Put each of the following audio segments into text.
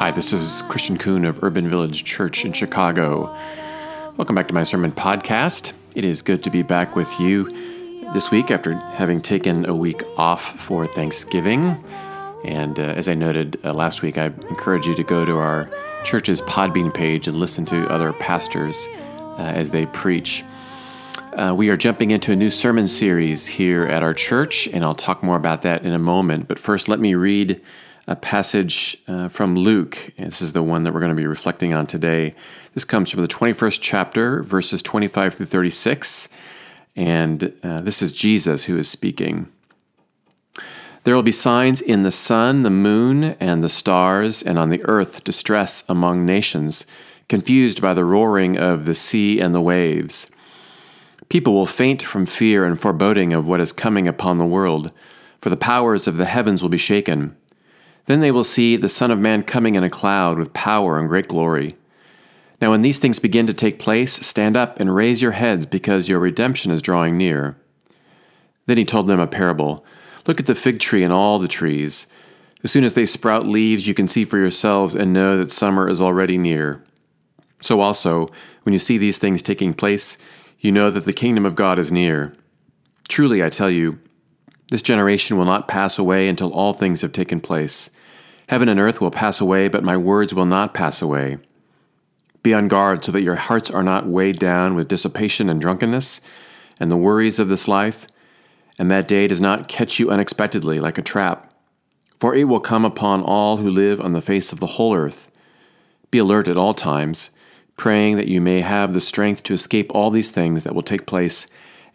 Hi, this is Christian Coon of Urban Village Church in Chicago. Welcome back to my sermon podcast. It is good to be back with you this week after having taken a week off for Thanksgiving. And uh, as I noted uh, last week, I encourage you to go to our church's Podbean page and listen to other pastors uh, as they preach. Uh, we are jumping into a new sermon series here at our church, and I'll talk more about that in a moment. But first, let me read a passage uh, from Luke. This is the one that we're going to be reflecting on today. This comes from the 21st chapter, verses 25 through 36, and uh, this is Jesus who is speaking. There will be signs in the sun, the moon, and the stars, and on the earth distress among nations, confused by the roaring of the sea and the waves. People will faint from fear and foreboding of what is coming upon the world, for the powers of the heavens will be shaken. Then they will see the Son of Man coming in a cloud with power and great glory. Now, when these things begin to take place, stand up and raise your heads, because your redemption is drawing near. Then he told them a parable Look at the fig tree and all the trees. As soon as they sprout leaves, you can see for yourselves and know that summer is already near. So also, when you see these things taking place, you know that the kingdom of God is near. Truly, I tell you, this generation will not pass away until all things have taken place. Heaven and earth will pass away, but my words will not pass away. Be on guard so that your hearts are not weighed down with dissipation and drunkenness and the worries of this life, and that day does not catch you unexpectedly like a trap. For it will come upon all who live on the face of the whole earth. Be alert at all times, praying that you may have the strength to escape all these things that will take place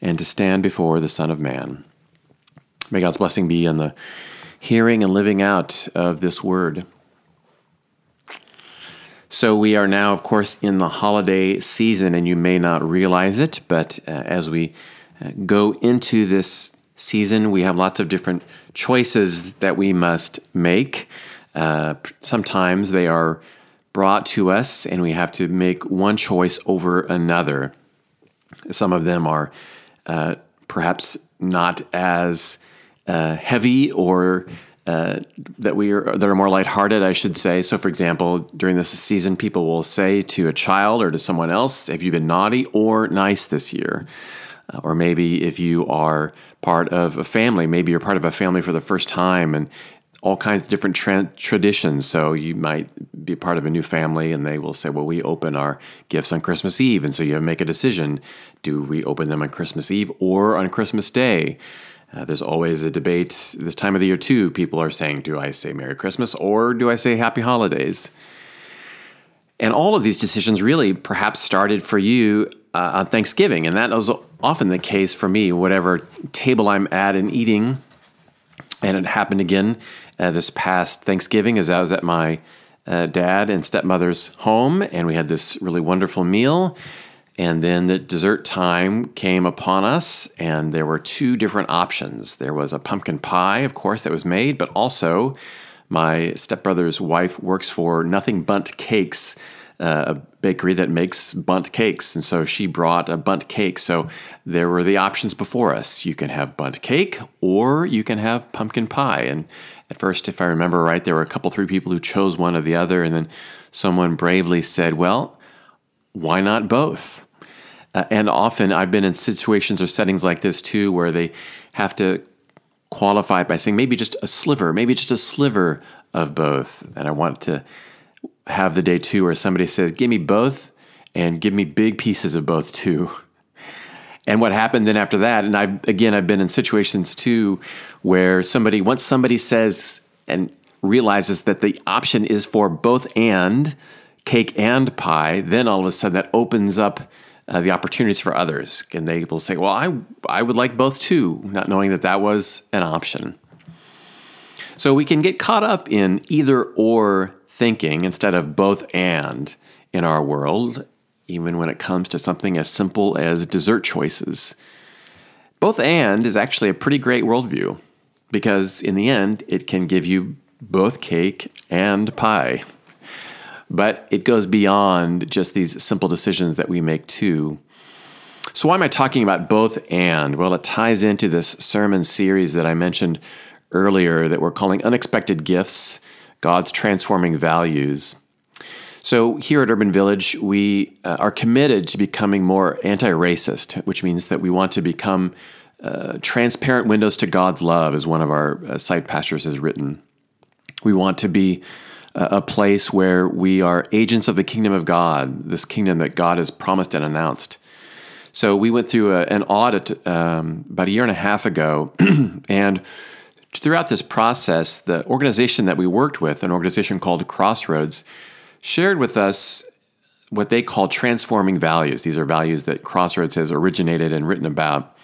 and to stand before the Son of Man. May God's blessing be on the hearing and living out of this word. So, we are now, of course, in the holiday season, and you may not realize it, but uh, as we uh, go into this season, we have lots of different choices that we must make. Uh, sometimes they are brought to us, and we have to make one choice over another. Some of them are uh, perhaps not as uh, heavy or uh, that we are that are more lighthearted, I should say. So, for example, during this season, people will say to a child or to someone else, "Have you been naughty or nice this year?" Uh, or maybe if you are part of a family, maybe you're part of a family for the first time, and all kinds of different tra- traditions. So you might be part of a new family, and they will say, "Well, we open our gifts on Christmas Eve," and so you have to make a decision: do we open them on Christmas Eve or on Christmas Day? Uh, there's always a debate this time of the year, too. People are saying, do I say Merry Christmas or do I say Happy Holidays? And all of these decisions really perhaps started for you uh, on Thanksgiving. And that was often the case for me, whatever table I'm at and eating. And it happened again uh, this past Thanksgiving as I was at my uh, dad and stepmother's home, and we had this really wonderful meal. And then the dessert time came upon us, and there were two different options. There was a pumpkin pie, of course, that was made, but also my stepbrother's wife works for Nothing Bundt Cakes, uh, a bakery that makes Bundt cakes. And so she brought a Bundt cake. So there were the options before us. You can have Bundt cake or you can have pumpkin pie. And at first, if I remember right, there were a couple, three people who chose one or the other. And then someone bravely said, Well, why not both? Uh, and often I've been in situations or settings like this too, where they have to qualify by saying maybe just a sliver, maybe just a sliver of both. And I want to have the day too where somebody says, give me both and give me big pieces of both too. And what happened then after that, and I again I've been in situations too where somebody once somebody says and realizes that the option is for both and cake and pie, then all of a sudden that opens up uh, the opportunities for others. And they will say, well, I, I would like both too, not knowing that that was an option. So we can get caught up in either or thinking instead of both and in our world, even when it comes to something as simple as dessert choices. Both and is actually a pretty great worldview because in the end, it can give you both cake and pie. But it goes beyond just these simple decisions that we make too. So, why am I talking about both and? Well, it ties into this sermon series that I mentioned earlier that we're calling Unexpected Gifts God's transforming values. So, here at Urban Village, we uh, are committed to becoming more anti racist, which means that we want to become uh, transparent windows to God's love, as one of our uh, site pastors has written. We want to be a place where we are agents of the kingdom of God, this kingdom that God has promised and announced. So we went through a, an audit um, about a year and a half ago, and throughout this process, the organization that we worked with, an organization called Crossroads, shared with us what they call transforming values. These are values that Crossroads has originated and written about.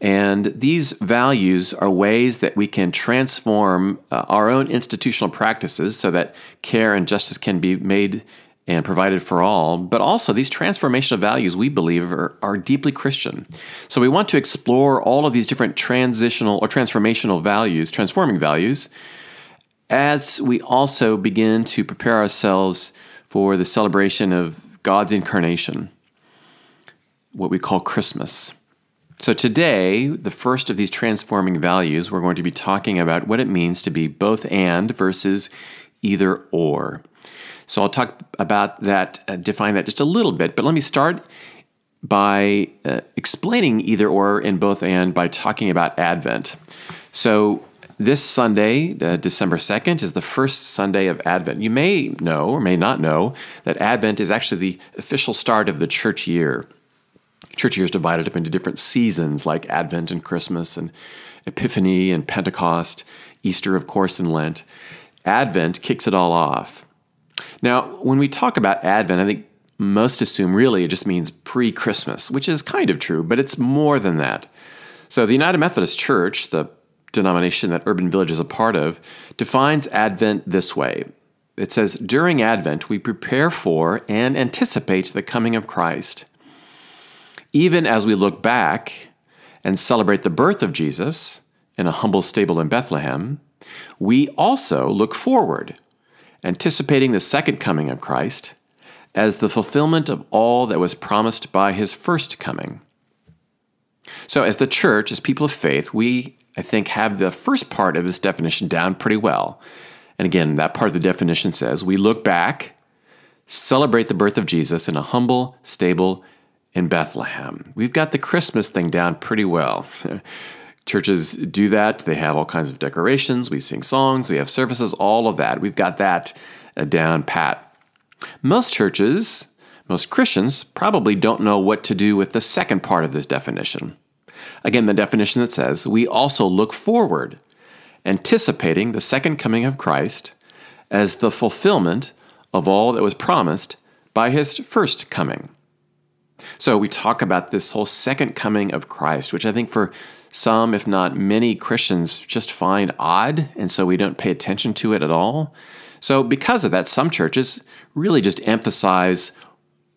And these values are ways that we can transform uh, our own institutional practices so that care and justice can be made and provided for all. But also, these transformational values we believe are, are deeply Christian. So, we want to explore all of these different transitional or transformational values, transforming values, as we also begin to prepare ourselves for the celebration of God's incarnation, what we call Christmas. So, today, the first of these transforming values, we're going to be talking about what it means to be both and versus either or. So, I'll talk about that, uh, define that just a little bit, but let me start by uh, explaining either or in both and by talking about Advent. So, this Sunday, uh, December 2nd, is the first Sunday of Advent. You may know or may not know that Advent is actually the official start of the church year church year is divided up into different seasons like Advent and Christmas and Epiphany and Pentecost, Easter, of course, and Lent. Advent kicks it all off. Now, when we talk about Advent, I think most assume really it just means pre Christmas, which is kind of true, but it's more than that. So, the United Methodist Church, the denomination that Urban Village is a part of, defines Advent this way it says, During Advent, we prepare for and anticipate the coming of Christ even as we look back and celebrate the birth of Jesus in a humble stable in Bethlehem, we also look forward, anticipating the second coming of Christ as the fulfillment of all that was promised by his first coming. So, as the church, as people of faith, we, I think, have the first part of this definition down pretty well. And again, that part of the definition says we look back, celebrate the birth of Jesus in a humble, stable, in Bethlehem. We've got the Christmas thing down pretty well. Churches do that. They have all kinds of decorations. We sing songs. We have services, all of that. We've got that uh, down pat. Most churches, most Christians, probably don't know what to do with the second part of this definition. Again, the definition that says, we also look forward, anticipating the second coming of Christ as the fulfillment of all that was promised by his first coming. So we talk about this whole second coming of Christ, which I think for some, if not many Christians, just find odd, and so we don't pay attention to it at all. So, because of that, some churches really just emphasize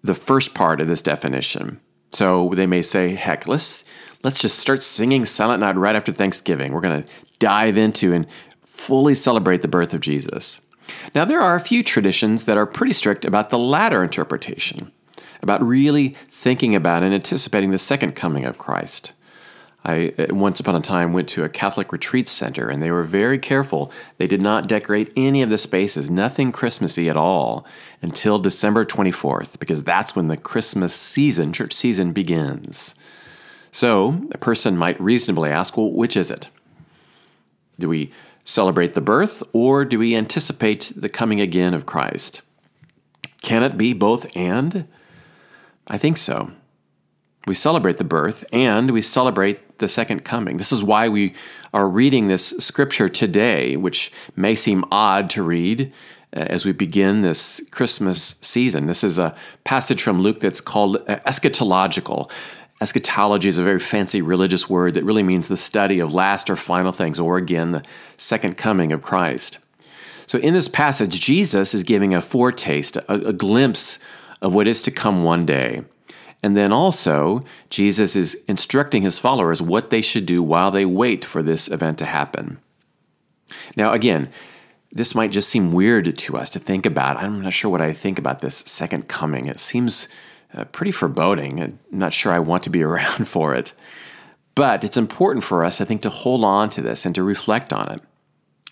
the first part of this definition. So they may say, heck, let's let's just start singing Silent Night right after Thanksgiving. We're going to dive into and fully celebrate the birth of Jesus. Now, there are a few traditions that are pretty strict about the latter interpretation about really thinking about and anticipating the second coming of Christ. I uh, once upon a time went to a Catholic retreat center and they were very careful. They did not decorate any of the spaces, nothing Christmassy at all, until December 24th, because that's when the Christmas season, church season, begins. So a person might reasonably ask, well, which is it? Do we celebrate the birth or do we anticipate the coming again of Christ? Can it be both and? I think so. We celebrate the birth and we celebrate the second coming. This is why we are reading this scripture today, which may seem odd to read uh, as we begin this Christmas season. This is a passage from Luke that's called uh, eschatological. Eschatology is a very fancy religious word that really means the study of last or final things, or again, the second coming of Christ. So, in this passage, Jesus is giving a foretaste, a, a glimpse of what is to come one day. And then also, Jesus is instructing his followers what they should do while they wait for this event to happen. Now, again, this might just seem weird to us to think about. I'm not sure what I think about this second coming. It seems uh, pretty foreboding. I'm not sure I want to be around for it. But it's important for us, I think, to hold on to this and to reflect on it.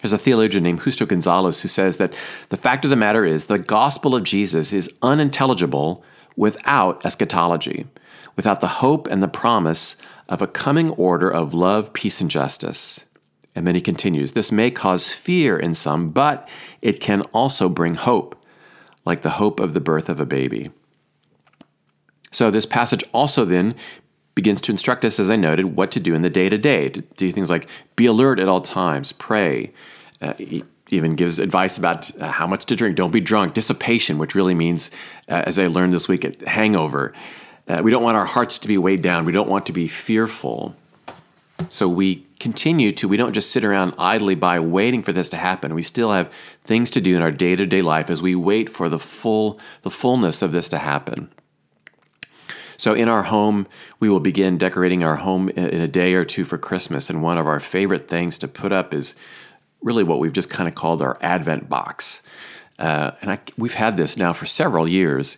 There's a theologian named Justo Gonzalez who says that the fact of the matter is the gospel of Jesus is unintelligible without eschatology, without the hope and the promise of a coming order of love, peace, and justice. And then he continues this may cause fear in some, but it can also bring hope, like the hope of the birth of a baby. So, this passage also then begins to instruct us, as I noted, what to do in the day to day. To do things like be alert at all times, pray. Uh, even gives advice about uh, how much to drink. Don't be drunk. Dissipation, which really means, uh, as I learned this week, hangover. Uh, we don't want our hearts to be weighed down. We don't want to be fearful. So we continue to, we don't just sit around idly by waiting for this to happen. We still have things to do in our day to day life as we wait for the full, the fullness of this to happen. So in our home, we will begin decorating our home in a day or two for Christmas. And one of our favorite things to put up is really what we've just kind of called our Advent box. Uh, and I, we've had this now for several years.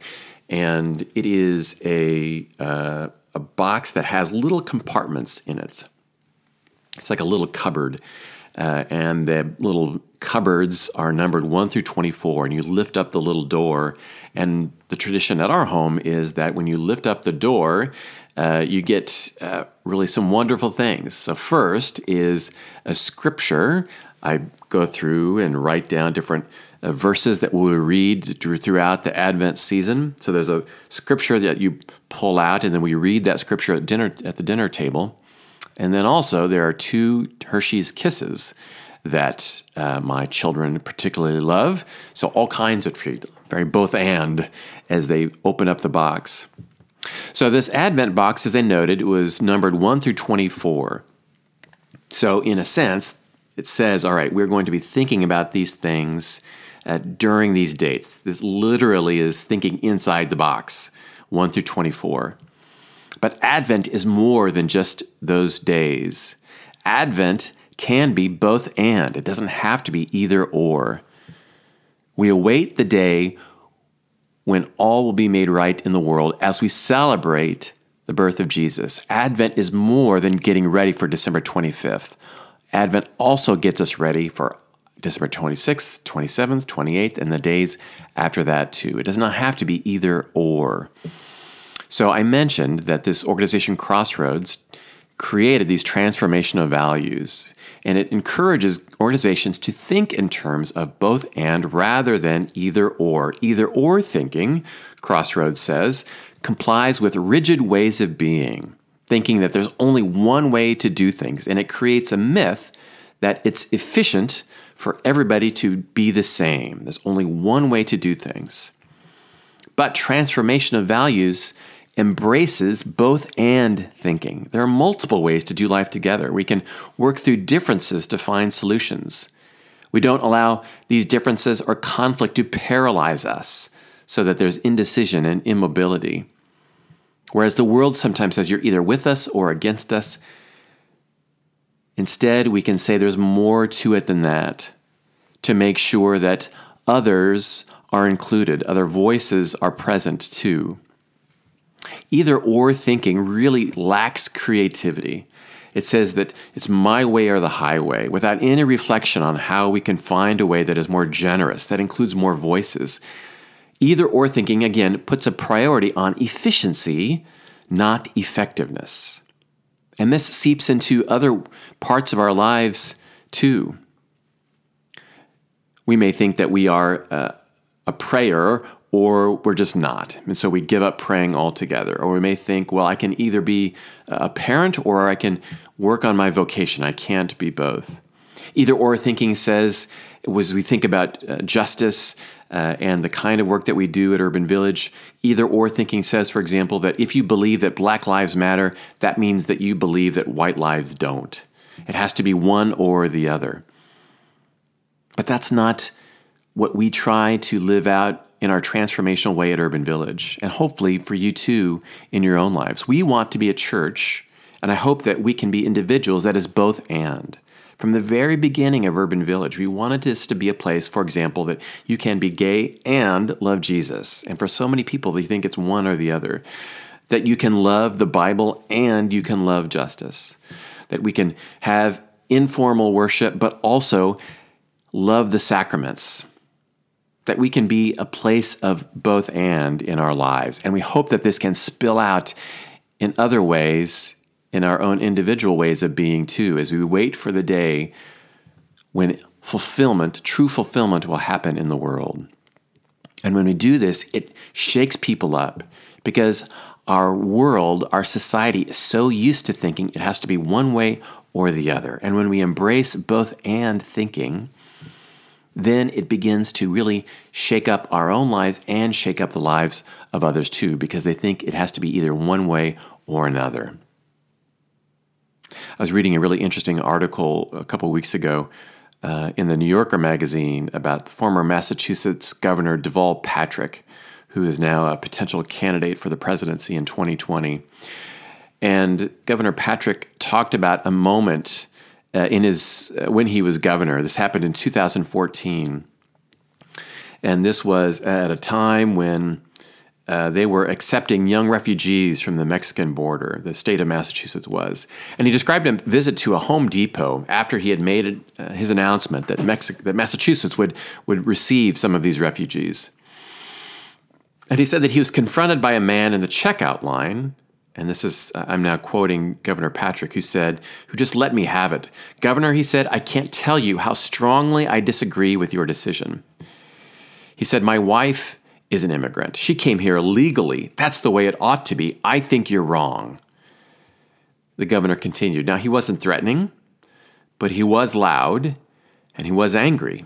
And it is a, uh, a box that has little compartments in it. It's like a little cupboard. Uh, and the little cupboards are numbered 1 through 24 and you lift up the little door. And the tradition at our home is that when you lift up the door uh, you get uh, really some wonderful things. So first is a scripture. I go through and write down different uh, verses that we'll read throughout the advent season. So there's a scripture that you pull out and then we read that scripture at dinner at the dinner table and then also, there are two Hershey's Kisses that uh, my children particularly love. So, all kinds of treat, very both and as they open up the box. So, this Advent box, as I noted, was numbered 1 through 24. So, in a sense, it says, all right, we're going to be thinking about these things uh, during these dates. This literally is thinking inside the box, 1 through 24. But Advent is more than just those days. Advent can be both and, it doesn't have to be either or. We await the day when all will be made right in the world as we celebrate the birth of Jesus. Advent is more than getting ready for December 25th. Advent also gets us ready for December 26th, 27th, 28th, and the days after that too. It does not have to be either or. So I mentioned that this organization Crossroads created these transformational values, and it encourages organizations to think in terms of both and rather than either or. Either or thinking, Crossroads says, complies with rigid ways of being, thinking that there's only one way to do things, and it creates a myth that it's efficient for everybody to be the same. There's only one way to do things. But transformation of values embraces both and thinking. There are multiple ways to do life together. We can work through differences to find solutions. We don't allow these differences or conflict to paralyze us so that there's indecision and immobility. Whereas the world sometimes says you're either with us or against us, instead we can say there's more to it than that to make sure that others are included, other voices are present too. Either or thinking really lacks creativity. It says that it's my way or the highway, without any reflection on how we can find a way that is more generous, that includes more voices. Either or thinking, again, puts a priority on efficiency, not effectiveness. And this seeps into other parts of our lives too. We may think that we are uh, a prayer or we're just not. And so we give up praying altogether. Or we may think, well, I can either be a parent or I can work on my vocation. I can't be both. Either or thinking says, as we think about uh, justice uh, and the kind of work that we do at Urban Village, either or thinking says, for example, that if you believe that black lives matter, that means that you believe that white lives don't. It has to be one or the other. But that's not what we try to live out in our transformational way at Urban Village, and hopefully for you too in your own lives. We want to be a church, and I hope that we can be individuals that is both and. From the very beginning of Urban Village, we wanted this to be a place, for example, that you can be gay and love Jesus. And for so many people, they think it's one or the other. That you can love the Bible and you can love justice. That we can have informal worship, but also love the sacraments, that we can be a place of both and in our lives. And we hope that this can spill out in other ways, in our own individual ways of being too, as we wait for the day when fulfillment, true fulfillment, will happen in the world. And when we do this, it shakes people up because our world, our society is so used to thinking it has to be one way or the other. And when we embrace both and thinking, then it begins to really shake up our own lives and shake up the lives of others too, because they think it has to be either one way or another. I was reading a really interesting article a couple weeks ago uh, in the New Yorker magazine about former Massachusetts Governor Deval Patrick, who is now a potential candidate for the presidency in 2020. And Governor Patrick talked about a moment uh, in his uh, when he was governor. This happened in 2014, and this was at a time when uh, they were accepting young refugees from the Mexican border. The state of Massachusetts was, and he described a visit to a Home Depot after he had made uh, his announcement that Mexi- that Massachusetts would would receive some of these refugees. And he said that he was confronted by a man in the checkout line and this is, uh, I'm now quoting Governor Patrick, who said, who just let me have it. Governor, he said, I can't tell you how strongly I disagree with your decision. He said, My wife is an immigrant. She came here legally. That's the way it ought to be. I think you're wrong. The governor continued. Now, he wasn't threatening, but he was loud and he was angry.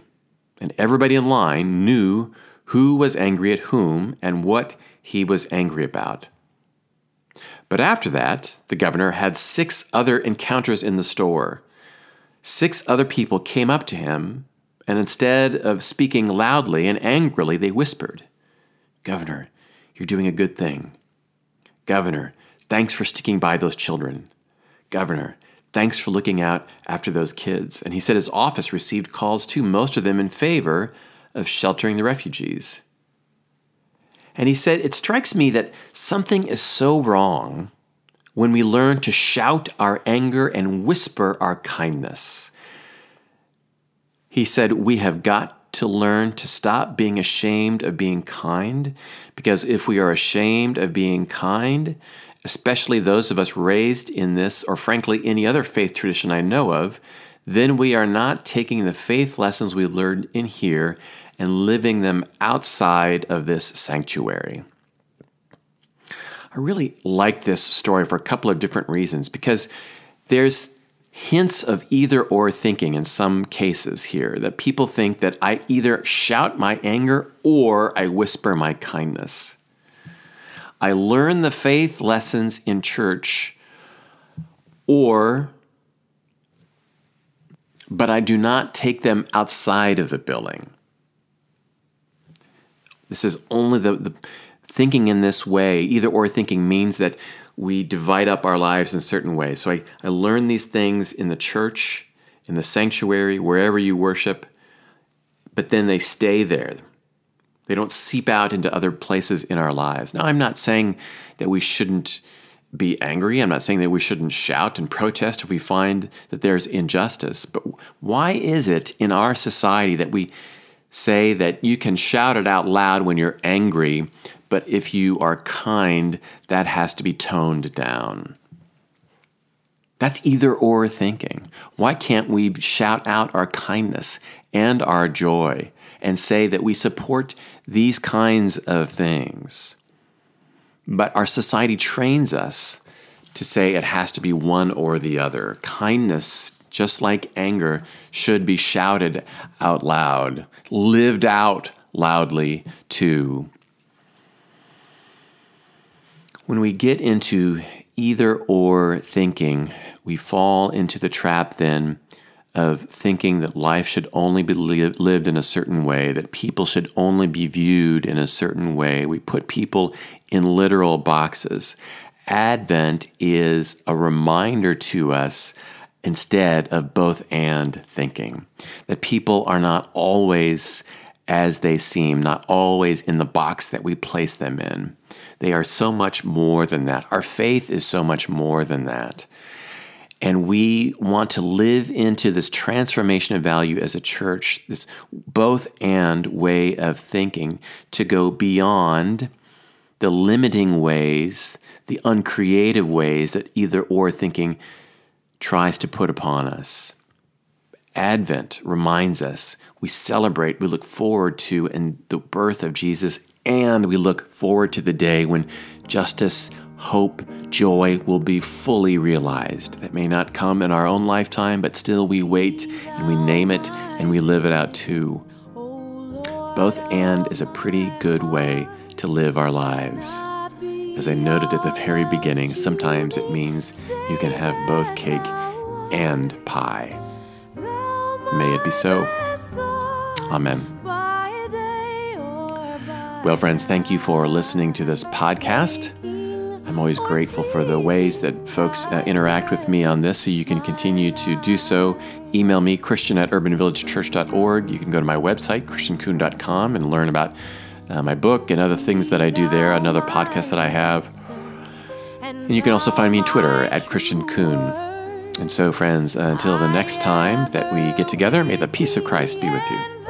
And everybody in line knew who was angry at whom and what he was angry about. But after that, the governor had six other encounters in the store. Six other people came up to him, and instead of speaking loudly and angrily, they whispered, Governor, you're doing a good thing. Governor, thanks for sticking by those children. Governor, thanks for looking out after those kids. And he said his office received calls too, most of them in favor of sheltering the refugees. And he said, It strikes me that something is so wrong when we learn to shout our anger and whisper our kindness. He said, We have got to learn to stop being ashamed of being kind, because if we are ashamed of being kind, especially those of us raised in this, or frankly, any other faith tradition I know of, then we are not taking the faith lessons we learned in here and living them outside of this sanctuary. I really like this story for a couple of different reasons because there's hints of either or thinking in some cases here that people think that I either shout my anger or I whisper my kindness. I learn the faith lessons in church or but I do not take them outside of the building. This is only the, the thinking in this way, either or thinking means that we divide up our lives in certain ways. So I, I learn these things in the church, in the sanctuary, wherever you worship, but then they stay there. They don't seep out into other places in our lives. Now, I'm not saying that we shouldn't be angry. I'm not saying that we shouldn't shout and protest if we find that there's injustice. But why is it in our society that we say that you can shout it out loud when you're angry, but if you are kind, that has to be toned down. That's either or thinking. Why can't we shout out our kindness and our joy and say that we support these kinds of things? But our society trains us to say it has to be one or the other. Kindness just like anger, should be shouted out loud, lived out loudly too. When we get into either or thinking, we fall into the trap then of thinking that life should only be lived in a certain way, that people should only be viewed in a certain way. We put people in literal boxes. Advent is a reminder to us instead of both and thinking. That people are not always as they seem, not always in the box that we place them in. They are so much more than that. Our faith is so much more than that. And we want to live into this transformation of value as a church, this both and way of thinking to go beyond the limiting ways, the uncreative ways that either or thinking tries to put upon us. Advent reminds us we celebrate, we look forward to in the birth of Jesus, and we look forward to the day when justice, hope, joy will be fully realized. That may not come in our own lifetime, but still we wait and we name it and we live it out too. Both and is a pretty good way to live our lives. As I noted at the very beginning, sometimes it means you can have both cake and pie. May it be so. Amen. Well, friends, thank you for listening to this podcast. I'm always grateful for the ways that folks uh, interact with me on this, so you can continue to do so. Email me, christian at urbanvillagechurch.org. You can go to my website, christiancoon.com, and learn about uh, my book and other things that I do there, another podcast that I have. And you can also find me on Twitter at Christian Coon. And so, friends, until the next time that we get together, may the peace of Christ be with you.